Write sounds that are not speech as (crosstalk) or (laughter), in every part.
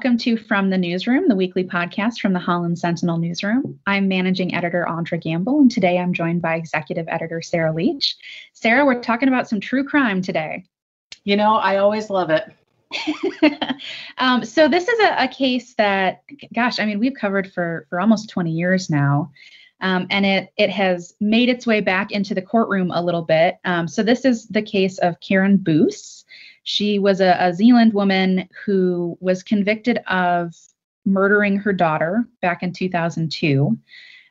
welcome to From the Newsroom, the weekly podcast from the Holland Sentinel Newsroom. I'm managing editor Audra Gamble, and today I'm joined by executive editor Sarah Leach. Sarah, we're talking about some true crime today. You know, I always love it. (laughs) um, so this is a, a, case that, gosh, I mean, we've covered for for almost 20 years now, um, and it it has made its way back into the courtroom a little bit. Um, so this is the case of Karen Boes. She was a, a Zeeland woman who was convicted of murdering her daughter back in 2002.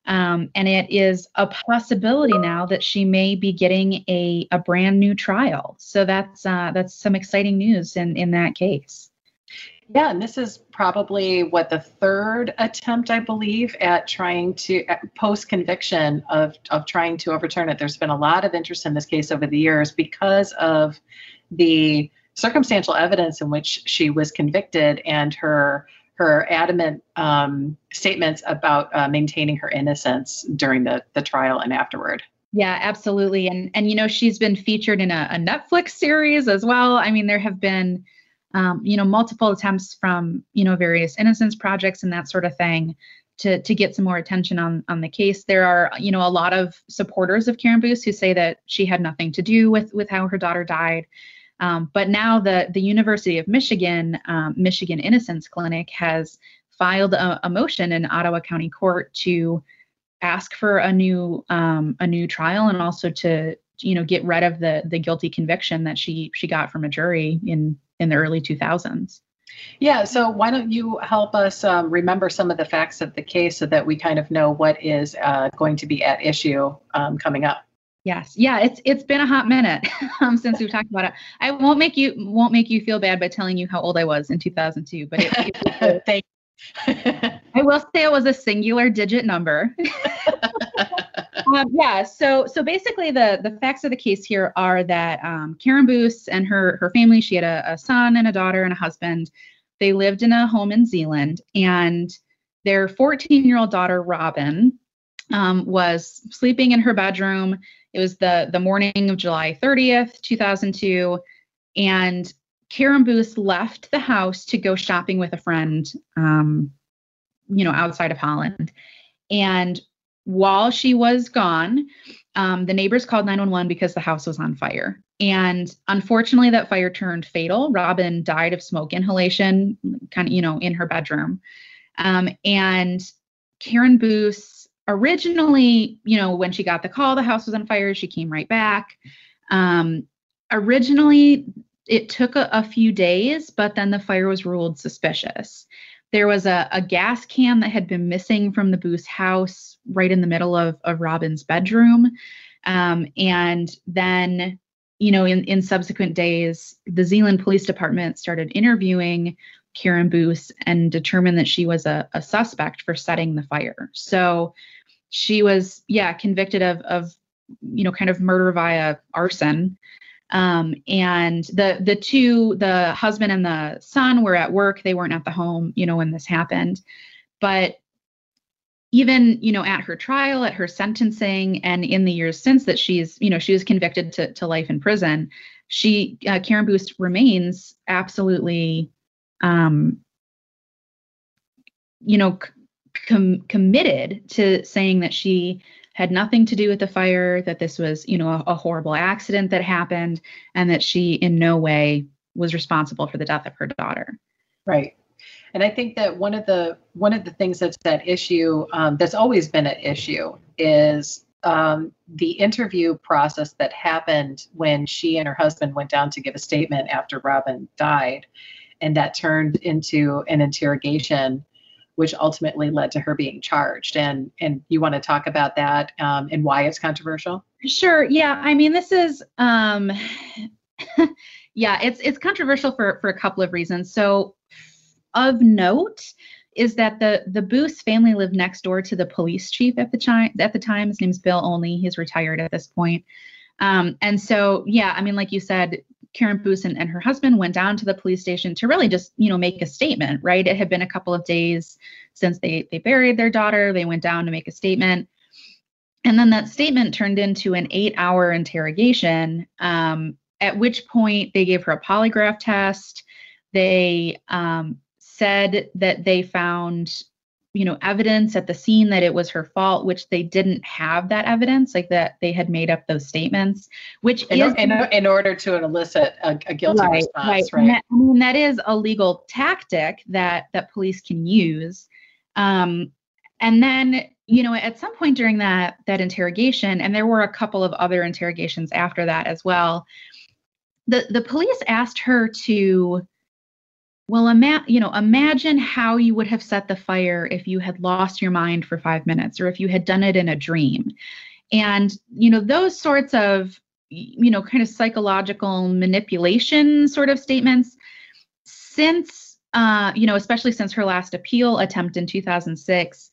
Um, and it is a possibility now that she may be getting a, a brand new trial. So that's uh, that's some exciting news in, in that case. Yeah, and this is probably what the third attempt, I believe, at trying to post conviction of of trying to overturn it. There's been a lot of interest in this case over the years because of the circumstantial evidence in which she was convicted and her her adamant um, statements about uh, maintaining her innocence during the, the trial and afterward. Yeah, absolutely. And and you know she's been featured in a, a Netflix series as well. I mean, there have been um, you know multiple attempts from you know various innocence projects and that sort of thing to to get some more attention on on the case. There are you know a lot of supporters of Karen Boes who say that she had nothing to do with with how her daughter died. Um, but now the, the University of Michigan, um, Michigan Innocence Clinic has filed a, a, motion in Ottawa County Court to ask for a new um, a new trial and also to you know get rid of the the guilty conviction that she she got from a jury in in the early 2000s. Yeah, so why don't you help us um, remember some of the facts of the case so that we kind of know what is uh, going to be at issue um, coming up? Yes. Yeah, it's it's been a hot minute (laughs) um, since we've talked about it. I won't make you won't make you feel bad by telling you how old I was in 2002, but it, it, (laughs) Thank I will say it was a singular digit number. (laughs) um, yeah. So so basically the the facts of the case here are that um, Karen Boes and her her family, she had a, a son and a daughter and a husband. They lived in a home in Zeeland, and their 14 year old daughter Robin um, was sleeping in her bedroom it was the the morning of July 30th, 2002, and Karen Boes left the house to go shopping with a friend, um, you know, outside of Holland. And while she was gone, um, the neighbors called 911 because the house was on fire. And unfortunately, that fire turned fatal. Robin died of smoke inhalation, kind of, you know, in her bedroom. Um, and Karen Boes originally, you know, when she got the call, the house was on fire. She came right back. Um, originally, it took a, a, few days, but then the fire was ruled suspicious. There was a, a gas can that had been missing from the Boes house right in the middle of, of Robin's bedroom. Um, and then, you know, in, in subsequent days, the Zeeland Police Department started interviewing Karen Boes and determined that she was a, a suspect for setting the fire. So she was yeah convicted of of you know kind of murder via arson. Um, and the the two the husband and the son were at work. They weren't at the home you know when this happened. But even you know at her trial at her sentencing and in the years since that she's you know she was convicted to, to life in prison she uh, karen boes remains absolutely um you know com- committed to saying that she had nothing to do with the fire, that this was, you know, a, a horrible accident that happened, and that she in no way was responsible for the death of her daughter. Right. And I think that one of the one of the things that's that issue um, that's always been an issue is um, the interview process that happened when she and her husband went down to give a statement after Robin died, and that turned into an interrogation which ultimately led to her being charged. And and you want to talk about that um, and why it's controversial? Sure. Yeah. I mean, this is um, (laughs) yeah, it's it's controversial for for a couple of reasons. So, of note is that the the Boes family lived next door to the police chief at the time. At the time, his name's Bill Olney. He's retired at this point. Um, and so, yeah, I mean, like you said, Karen Boes and, and her husband went down to the police station to really just, you know, make a statement, right? It had been a couple of days since they they buried their daughter. They went down to make a statement. And then that statement turned into an eight hour interrogation, um, at which point they gave her a polygraph test. They um, said that they found you know evidence at the scene that it was her fault which they didn't have that evidence like that they had made up those statements which in, is in, in order to elicit a, a guilty right, response right, right, That, I mean that is a legal tactic that that police can use. Um, and then you know at some point during that that interrogation and there were a couple of other interrogations after that as well the the police asked her to well, ima- you know, imagine how you would have set the fire if you had lost your mind for five minutes or if you had done it in a dream. And, you know, those sorts of, you know, kind of psychological manipulation sort of statements, since, uh, you know, especially since her last appeal attempt in 2006,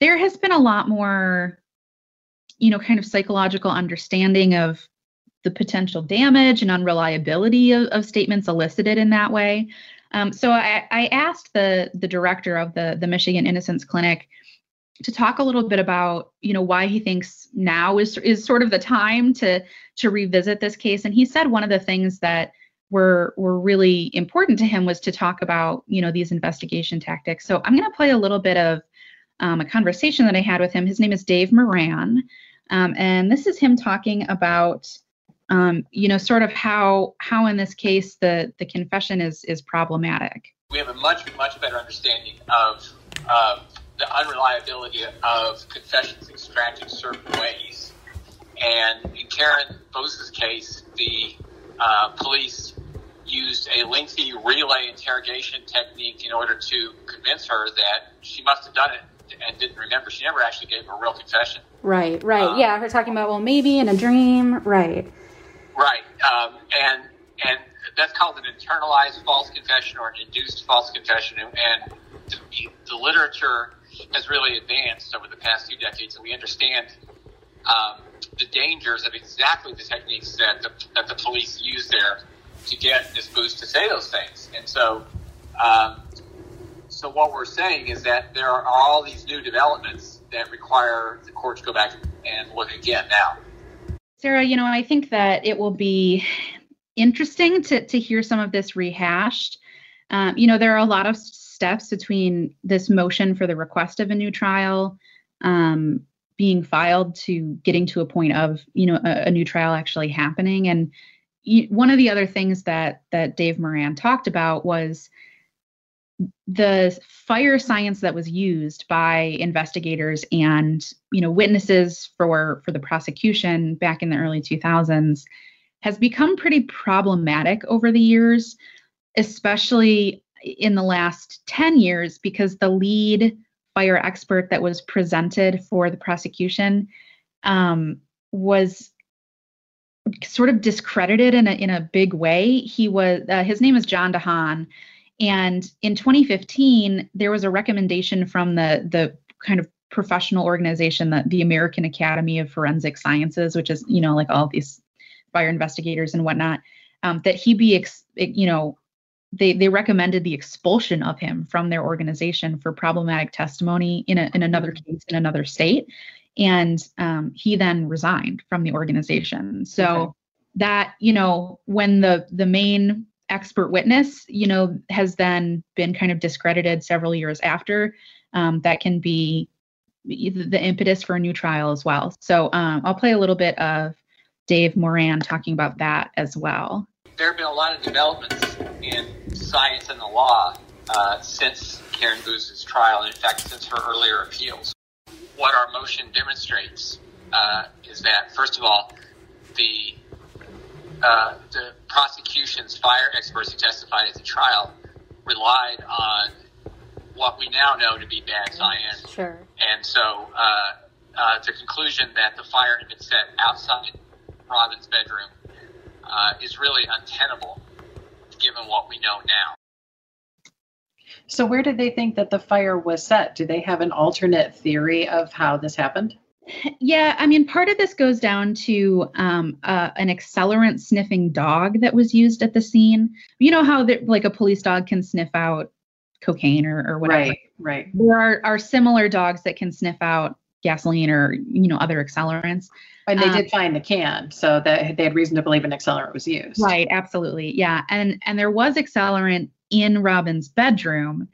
there has been a lot more, you know, kind of psychological understanding of the potential damage and unreliability of, of statements elicited in that way. Um, so I, I, asked the the director of the the Michigan Innocence Clinic to talk a little bit about you know why he thinks now is is sort of the time to to revisit this case, and he said one of the things that were were really important to him was to talk about you know these investigation tactics. So I'm going to play a little bit of um, a conversation that I had with him. His name is Dave Moran, um, and this is him talking about um, you know, sort of how how in this case the the confession is is problematic. We have a much much better understanding of uh, the unreliability of confessions extracted certain ways. And in Karen Boes's case, the uh, police used a lengthy relay interrogation technique in order to convince her that she must have done it and didn't remember. She never actually gave a real confession. Right, right. Um, yeah, her talking about, well, maybe in a dream. Right. Right, um, and and that's called an internalized false confession or an induced false confession, and, and the, the, literature has really advanced over the past few decades, and we understand um, the dangers of exactly the techniques that the, that the police use there to get this Boes to say those things, and so. Um, so what we're saying is that there are all these new developments that require the court to go back and look again now. Sarah, you know, I think that it will be interesting to, to hear some of this rehashed. Um, you know, there are a lot of steps between this motion for the request of a new trial um, being filed to getting to a point of, you know, a, a new trial actually happening. And one of the other things that that Dave Moran talked about was the fire science that was used by investigators and you know witnesses for for the prosecution back in the early 2000s has become pretty problematic over the years especially in the last 10 years because the lead fire expert that was presented for the prosecution um, was sort of discredited in a in a big way. He was uh, his name is John DeHaan, and in 2015, there was a recommendation from the the kind of professional organization that the American Academy of Forensic Sciences, which is you know like all these fire investigators and whatnot, um, that he be ex- you know they they recommended the expulsion of him from their organization for problematic testimony in a, in another case in another state, and um, he then resigned from the organization. So. Okay. That you know, when the the main expert witness, you know, has then been kind of discredited several years after. Um, that can be the impetus for a new trial as well. So um, I'll play a little bit of Dave Moran talking about that as well. There have been a lot of developments in science and the law uh, since Karen Boes's trial, and in fact, since her earlier appeals. What our motion demonstrates uh, is that, first of all, the uh, the prosecution's fire experts who testified at the trial relied on what we now know to be bad science. Sure. And so uh, uh, the conclusion that the fire had been set outside Robin's bedroom uh, is really untenable given what we know now. So, where did they think that the fire was set? Do they have an alternate theory of how this happened? Yeah, I mean, part of this goes down to um, uh, an accelerant sniffing dog that was used at the scene. You know how like a police dog can sniff out cocaine or, or whatever. Right, right. There are, are similar dogs that can sniff out gasoline or you know other accelerants. And they Um, did find the can, so that they had reason to believe an accelerant was used. Right, absolutely. Yeah. And and there was accelerant in Robin's bedroom.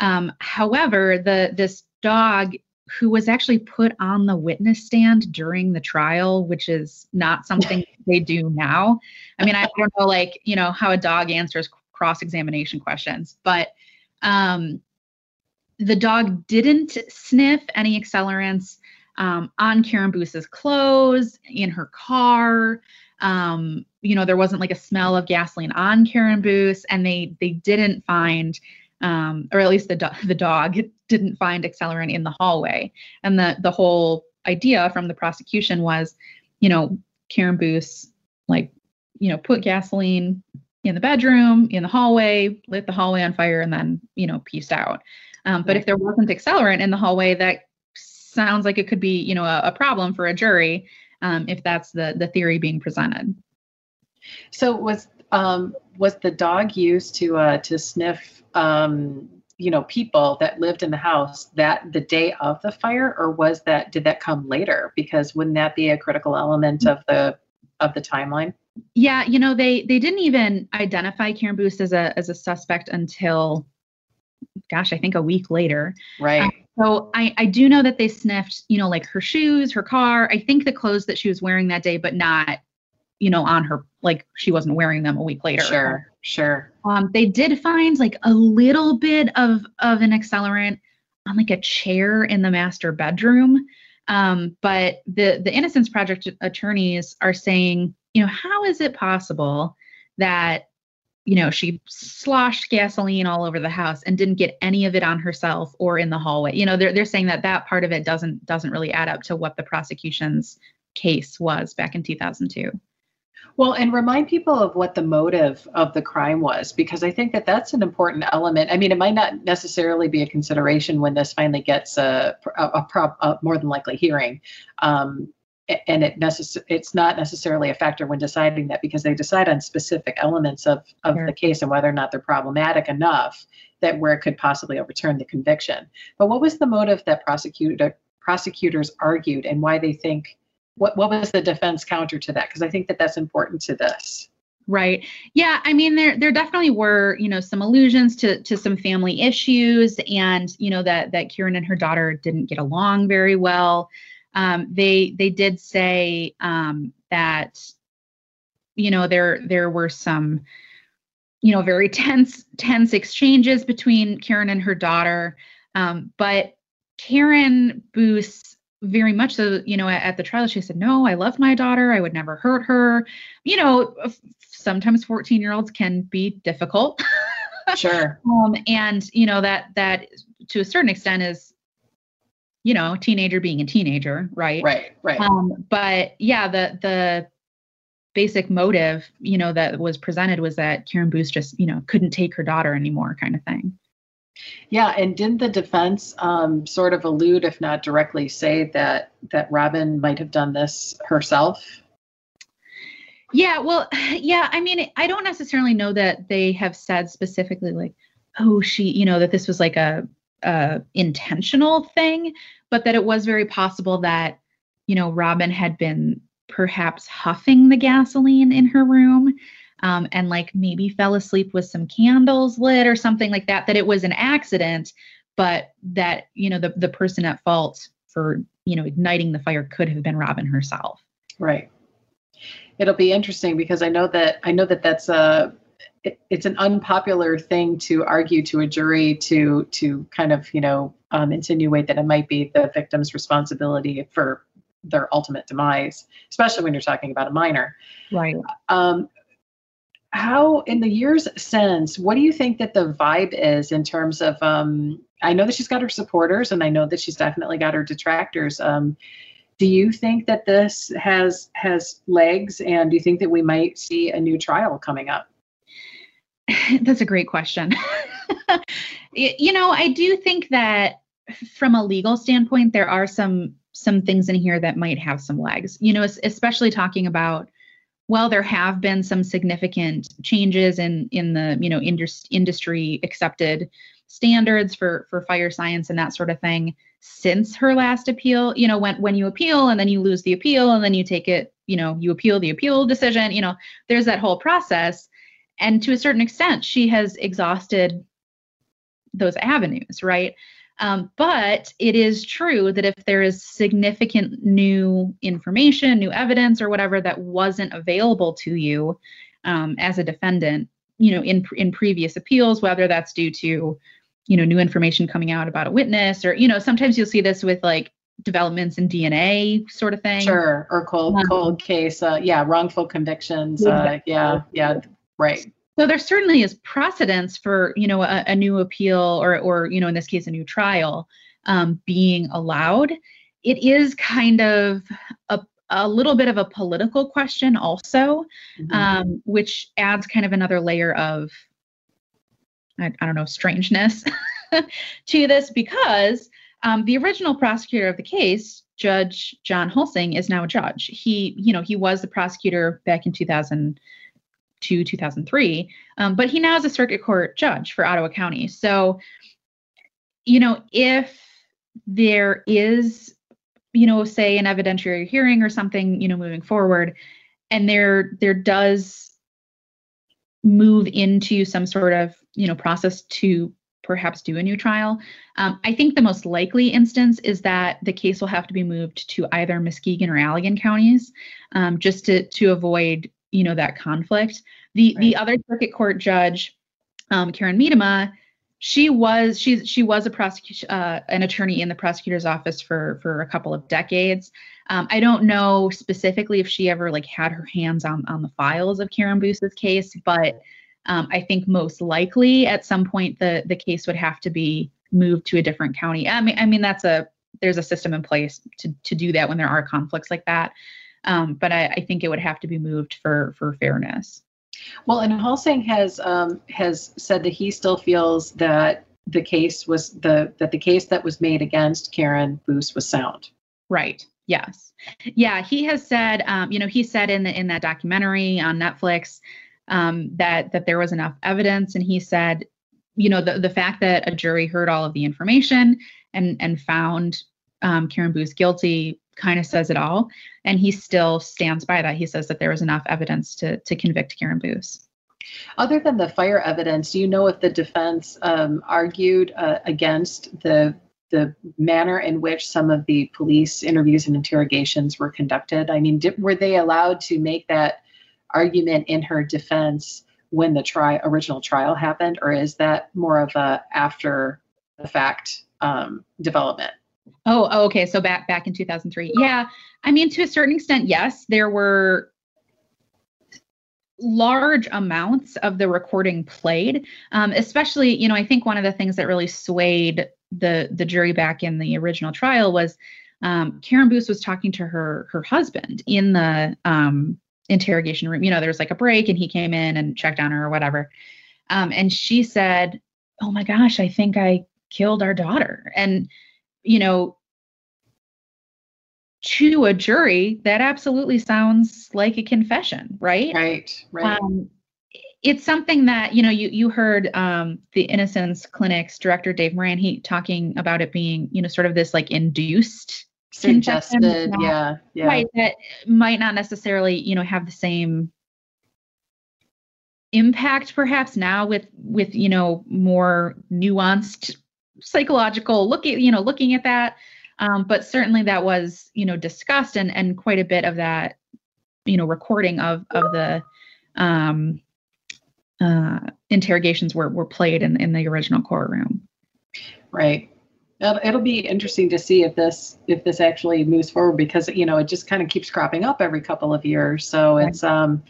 Um, however, the this dog who was actually put on the witness stand during the trial, which is not (laughs) something they do now. I mean, I don't know like, you know, how a dog answers cross-examination questions, but um the dog didn't sniff any accelerants um, on Karen Boes's clothes, in her car. Um, you know, there wasn't like a smell of gasoline on Karen Boes, and they they didn't find, um, or at least the do- the dog didn't find accelerant in the hallway. And the the whole idea from the prosecution was, you know, Karen Boes like, you know, put gasoline in the bedroom, in the hallway, lit the hallway on fire, and then you know, pieced out. Um, but if there wasn't accelerant in the hallway, that sounds like it could be, you know, a, a problem for a jury um, if that's the the theory being presented. So was um, was the dog used to uh, to sniff um, you know people that lived in the house that the day of the fire, or was that did that come later? Because wouldn't that be a critical element of the of the timeline? Yeah, you know, they they didn't even identify Karen Boes as a as a suspect until, gosh, I think a week later. Right. Um, so I, I do know that they sniffed, you know, like her shoes, her car, I think the clothes that she was wearing that day, but not, you know, on her, like she wasn't wearing them a week later. Sure. Sure. Um, they did find like a little bit of of an accelerant on like a chair in the master bedroom. Um, but the the Innocence Project attorneys are saying, you know, how is it possible that you know she sloshed gasoline all over the house and didn't get any of it on herself or in the hallway? You know, they're they're saying that that part of it doesn't doesn't really add up to what the prosecution's case was back in 2002. Well, and remind people of what the motive of the crime was, because I think that that's an important element. I mean, it might not necessarily be a consideration when this finally gets a, a, a, prob- a more than likely hearing. Um, and it necess- it's not necessarily a factor when deciding that because they decide on specific elements of, of the case and whether or not they're problematic enough that where it could possibly overturn the conviction. But what was the motive that prosecutor prosecutors argued and why they think what what was the defense counter to that because i think that that's important to this Right. Yeah. I mean, there there definitely were, you know, some allusions to to some family issues, and you know that that Karen and her daughter didn't get along very well. Um, they they did say um, that, you know, there there were some, you know, very (laughs) tense tense exchanges between Karen and her daughter, um, but Karen Boes very much so, you know, at, the trial, she said, No, I love my daughter. I would never hurt her. You know, f- sometimes 14 year olds can be difficult. sure (laughs) um, and, you know, that, that to a certain extent is, you know, teenager being a teenager, right? right right Um, but yeah, the, the, basic motive you know that was presented was that karen boes just you know couldn't take her daughter anymore kind of thing yeah and didn't the defense um, sort of allude if not directly say that that robin might have done this herself Yeah, well, (sighs) yeah, I mean, I don't necessarily know that they have said specifically like, oh, she, you know, that this was like a, a intentional thing, but that it was very possible that, you know, Robin had been perhaps huffing the gasoline in her room. Um, and like maybe fell asleep with some candles lit or something like that, that it was an accident, but that, you know, the, the person at fault for, you know, igniting the fire could have been Robin herself. right it'll be interesting because i know that i know that that's a it, it's an unpopular thing to argue to a jury to to kind of you know um, insinuate that it might be the victim's responsibility for their ultimate demise especially when you're talking about a minor Right. um, how in the years since what do you think that the vibe is in terms of um, i know that she's got her supporters and i know that she's definitely got her detractors um, do you think that this has has legs and do you think that we might see a new trial coming up (laughs) That's a great question. (laughs) You know, I do think that from a legal standpoint, there are some some things in here that might have some legs. You know, especially talking about well, there have been some significant changes in in the you know indus- industry accepted standards for for fire science and that sort of thing since her last appeal. You know, when when you appeal and then you lose the appeal and then you take it, you know, you appeal the appeal decision. You know, there's that whole process, and to a certain extent, she has exhausted those avenues, right? Um, but it is true that if there is significant new information, new evidence, or whatever that wasn't available to you um, as a defendant, you know, in in previous appeals, whether that's due to, you know, new information coming out about a witness, or you know, sometimes you'll see this with like developments in DNA sort of thing. Sure, or cold um, cold case, uh, yeah, wrongful convictions, uh, yeah, yeah, right. So there certainly is precedence for you know a, a new appeal or or you know in this case a new trial um, being allowed. It is kind of a a little bit of a political question also, mm-hmm. um, which adds kind of another layer of I, I don't know strangeness (laughs) to this because um, the original prosecutor of the case, Judge John Hulsing, is now a judge. He you know he was the prosecutor back in 2000 to 2003. Um, but he now is a circuit court judge for Ottawa County. So, you know, if there is, you know, say an evidentiary hearing or something, you know, moving forward, and there there does move into some sort of, you know, process to perhaps do a new trial. Um, I think the most likely instance is that the case will have to be moved to either Muskegon or Allegan counties, um, just to to avoid you know that conflict. The right. the other circuit court judge, um, Karen Miedema, she was she's she was a prosecution uh, an attorney in the prosecutor's office for for a couple of decades. Um, I don't know specifically if she ever like had her hands on on the files of Karen Boes's case, but um, I think most likely at some point the the case would have to be moved to a different county. I mean, I mean that's a there's a system in place to to do that when there are conflicts like that. Um, but I, I, think it would have to be moved for for fairness. Well, and Hulsing has um, has said that he still feels that the case was the that the case that was made against Karen Boes was sound. Right. Yes. Yeah. He has said, um, you know, he said in the in that documentary on Netflix um, that that there was enough evidence, and he said, you know, the the fact that a jury heard all of the information and and found um, Karen Boes guilty kind of says it all. And he still stands by that. He says that there was enough evidence to, to convict Karen Boes. Other than the fire evidence, do you know if the defense um, argued uh, against the the manner in which some of the police interviews and interrogations were conducted? I mean, did, were they allowed to make that argument in her defense when the trial original trial happened, or is that more of a after the fact um, development? Oh, oh, okay. So back back in 2003. Yeah. I mean, to a certain extent, yes, there were large amounts of the recording played. Um, especially, you know, I think one of the things that really swayed the the jury back in the original trial was um, Karen Boes was talking to her her husband in the um, interrogation room. You know, there was like a break, and he came in and checked on her or whatever. Um, and she said, "Oh my gosh, I think I killed our daughter." And you know, to a jury, that absolutely sounds like a confession, right? Right, right. Um, it's something that you know you you heard um, the Innocence Clinic's director Dave Moran he talking about it being you know sort of this like induced suggested yeah yeah right that might not necessarily you know have the same impact perhaps now with with you know more nuanced psychological looking you know looking at that. Um, but certainly that was you know discussed and and quite a bit of that you know recording of of the um, uh, interrogations were were played in in the original courtroom. Right. It'll be interesting to see if this if this actually moves forward because you know it just kind of keeps cropping up every couple of years. So it's um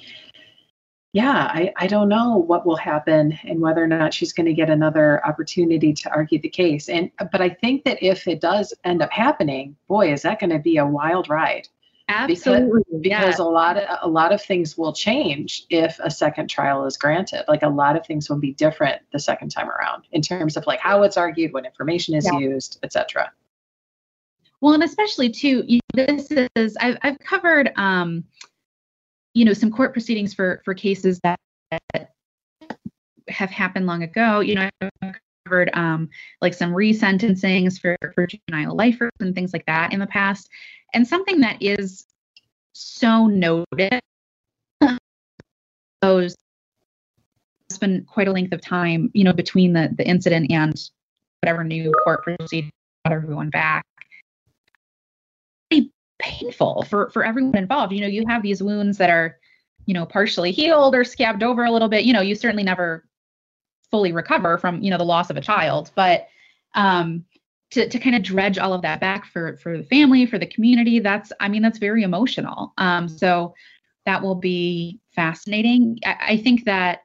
yeah, I, I don't know what will happen and whether or not she's going to get another opportunity to argue the case. And but I think that if it does end up happening, boy, is that going to be a wild ride. Absolutely. Because, because yeah. a lot of a lot of things will change if a second trial is granted. Like a lot of things will be different the second time around in terms of like how it's argued, what information is yeah. used, etc. Well, and especially too, this is I've I've covered um you know some court proceedings for for cases that have happened long ago you know I've covered um, like some resentencings for, for juvenile lifers and things like that in the past. And something that is so noted those it's been quite a length of time, you know, between the the incident and whatever new court proceeding brought everyone back. Painful for for everyone involved. You know, you have these wounds that are, you know, partially healed or scabbed over a little bit. You know, you certainly never fully recover from you know the loss of a child, but um, to to kind of dredge all of that back for for the family, for the community, that's I mean that's very emotional. Um, so that will be fascinating. I, I think that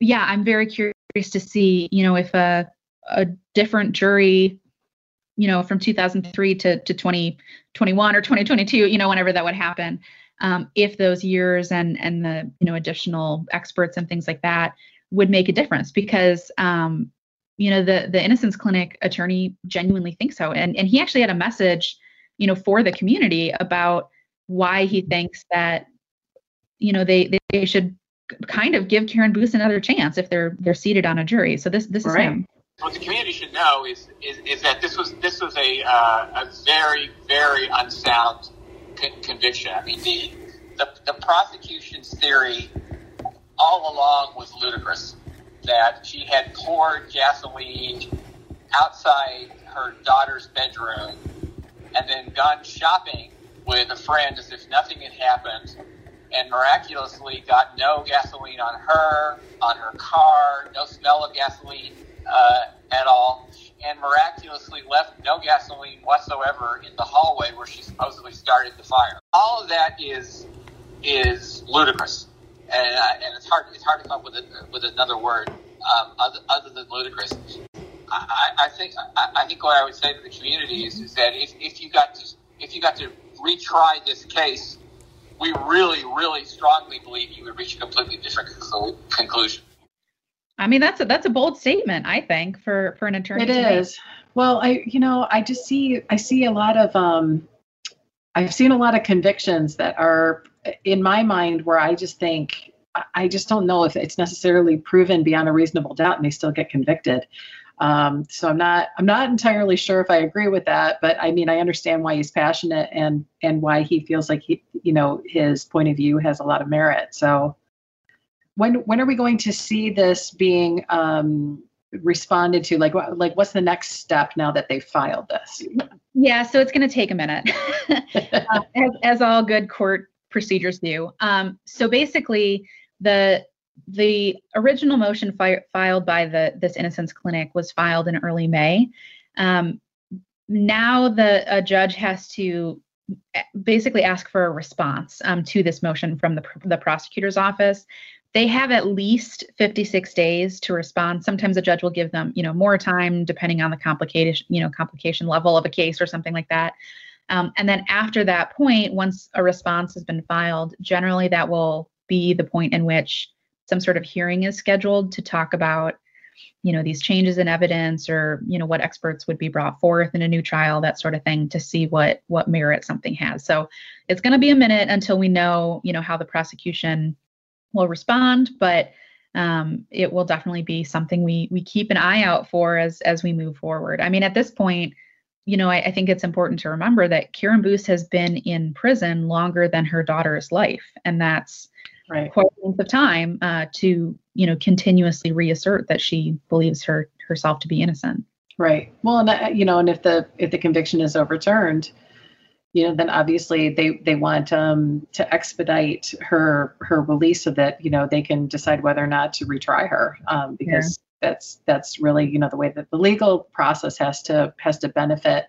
yeah, I'm very curious to see, you know, if a a different jury, you know, from 2003 to to 2021 or 2022, you know, whenever that would happen, um, if those years and and the you know additional experts and things like that would make a difference because um, you know the the innocence clinic attorney genuinely thinks so and and he actually had a message you know for the community about why he thinks that you know they they should kind of give Karen Boes another chance if they're they're seated on a jury. So this this is right. him. What the community should know is is, is that this was this was a uh, a very very unsound con- conviction. I mean the, the the prosecution's theory all along was ludicrous that she had poured gasoline outside her daughter's bedroom and then gone shopping with a friend as if nothing had happened and miraculously got no gasoline on her, on her car, no smell of gasoline uh, at all, and miraculously left no gasoline whatsoever in the hallway where she supposedly started the fire. All of that is is ludicrous, and uh, and it's hard it's hard to come up with a, with another word um, other, other than ludicrous. I, I think I, I think what I would say to the community is, is that if, if you got to if you got to retry this case we really, really strongly believe you would reach a completely different conclusion. I mean, that's a that's a bold statement, I think, for for an attorney. It is. Well, I you know I just see I see a lot of um, I've seen a lot of convictions that are in my mind where I just think I just don't know if it's necessarily proven beyond a reasonable doubt and they still get convicted. Um, so I'm not I'm not entirely sure if I agree with that, but I mean I understand why he's passionate and and why he feels like he you know his point of view has a lot of merit. So when when are we going to see this being um, responded to? Like like what's the next step now that they've filed this? Yeah, so it's going to take a minute, (laughs) uh, as, as all good court procedures do. Um, so basically, the the original motion fi- filed by the this Innocence Clinic was filed in early May. Um, now the a judge has to eh, basically ask for a response um, to this motion from the, the prosecutor's office. They have at least 56 days to respond. Sometimes a judge will give them, you know, more time depending on the complication, you know, complication level of a case or something like that. Um, and then after that point, once a response has been filed, generally that will be the point in which some sort of hearing is scheduled to talk about you know these changes in evidence or you know what experts would be brought forth in a new trial that sort of thing to see what what merit something has so it's going to be a minute until we know you know how the prosecution will respond but um, it will definitely be something we we keep an eye out for as as we move forward i mean at this point you know I, I think it's important to remember that karen boes has been in prison longer than her daughter's life and that's right. quite a length of time uh, to you know continuously reassert that she believes her herself to be innocent. Right. Well, and uh, you know, and if the if the conviction is overturned, you know, then obviously they they want um, to expedite her her release so that you know they can decide whether or not to retry her um, because yeah. that's that's really you know the way that the legal process has to has to benefit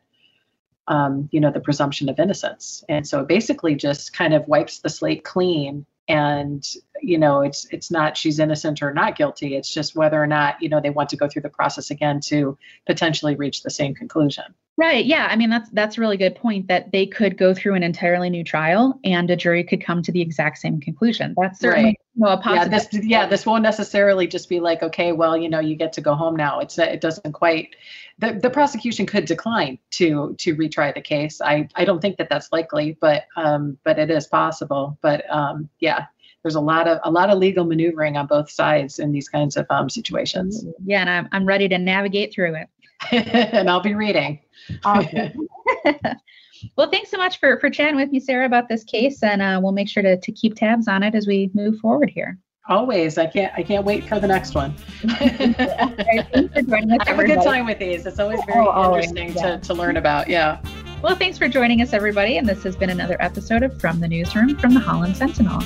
um, you know the presumption of innocence. And so it basically just kind of wipes the slate clean and you know it's it's not she's innocent or not guilty. It's just whether or not you know they want to go through the process again to potentially reach the same conclusion right yeah i mean that's that's a really good point that they could go through an entirely new trial and a jury could come to the exact same conclusion that's certainly right. you know, a possibility. yeah this yeah this won't necessarily just be like okay well you know you get to go home now it's it doesn't quite the, the prosecution could decline to to retry the case i i don't think that that's likely but um but it is possible but um yeah there's a lot of a lot of legal maneuvering on both sides in these kinds of um, situations. Yeah, and I'm I'm ready to navigate through it. (laughs) and I'll be reading. Awesome. (laughs) well, thanks so much for for chatting with me, Sarah, about this case, and uh, we'll make sure to to keep tabs on it as we move forward here. Always. I can't I can't wait for the next one. (laughs) Thanks for joining us, I have a good time with these. It's always very Oh, always, interesting yeah. to, to learn about. Yeah. Well, thanks for joining us, everybody, and this has been another episode of From the Newsroom from the Holland Sentinel.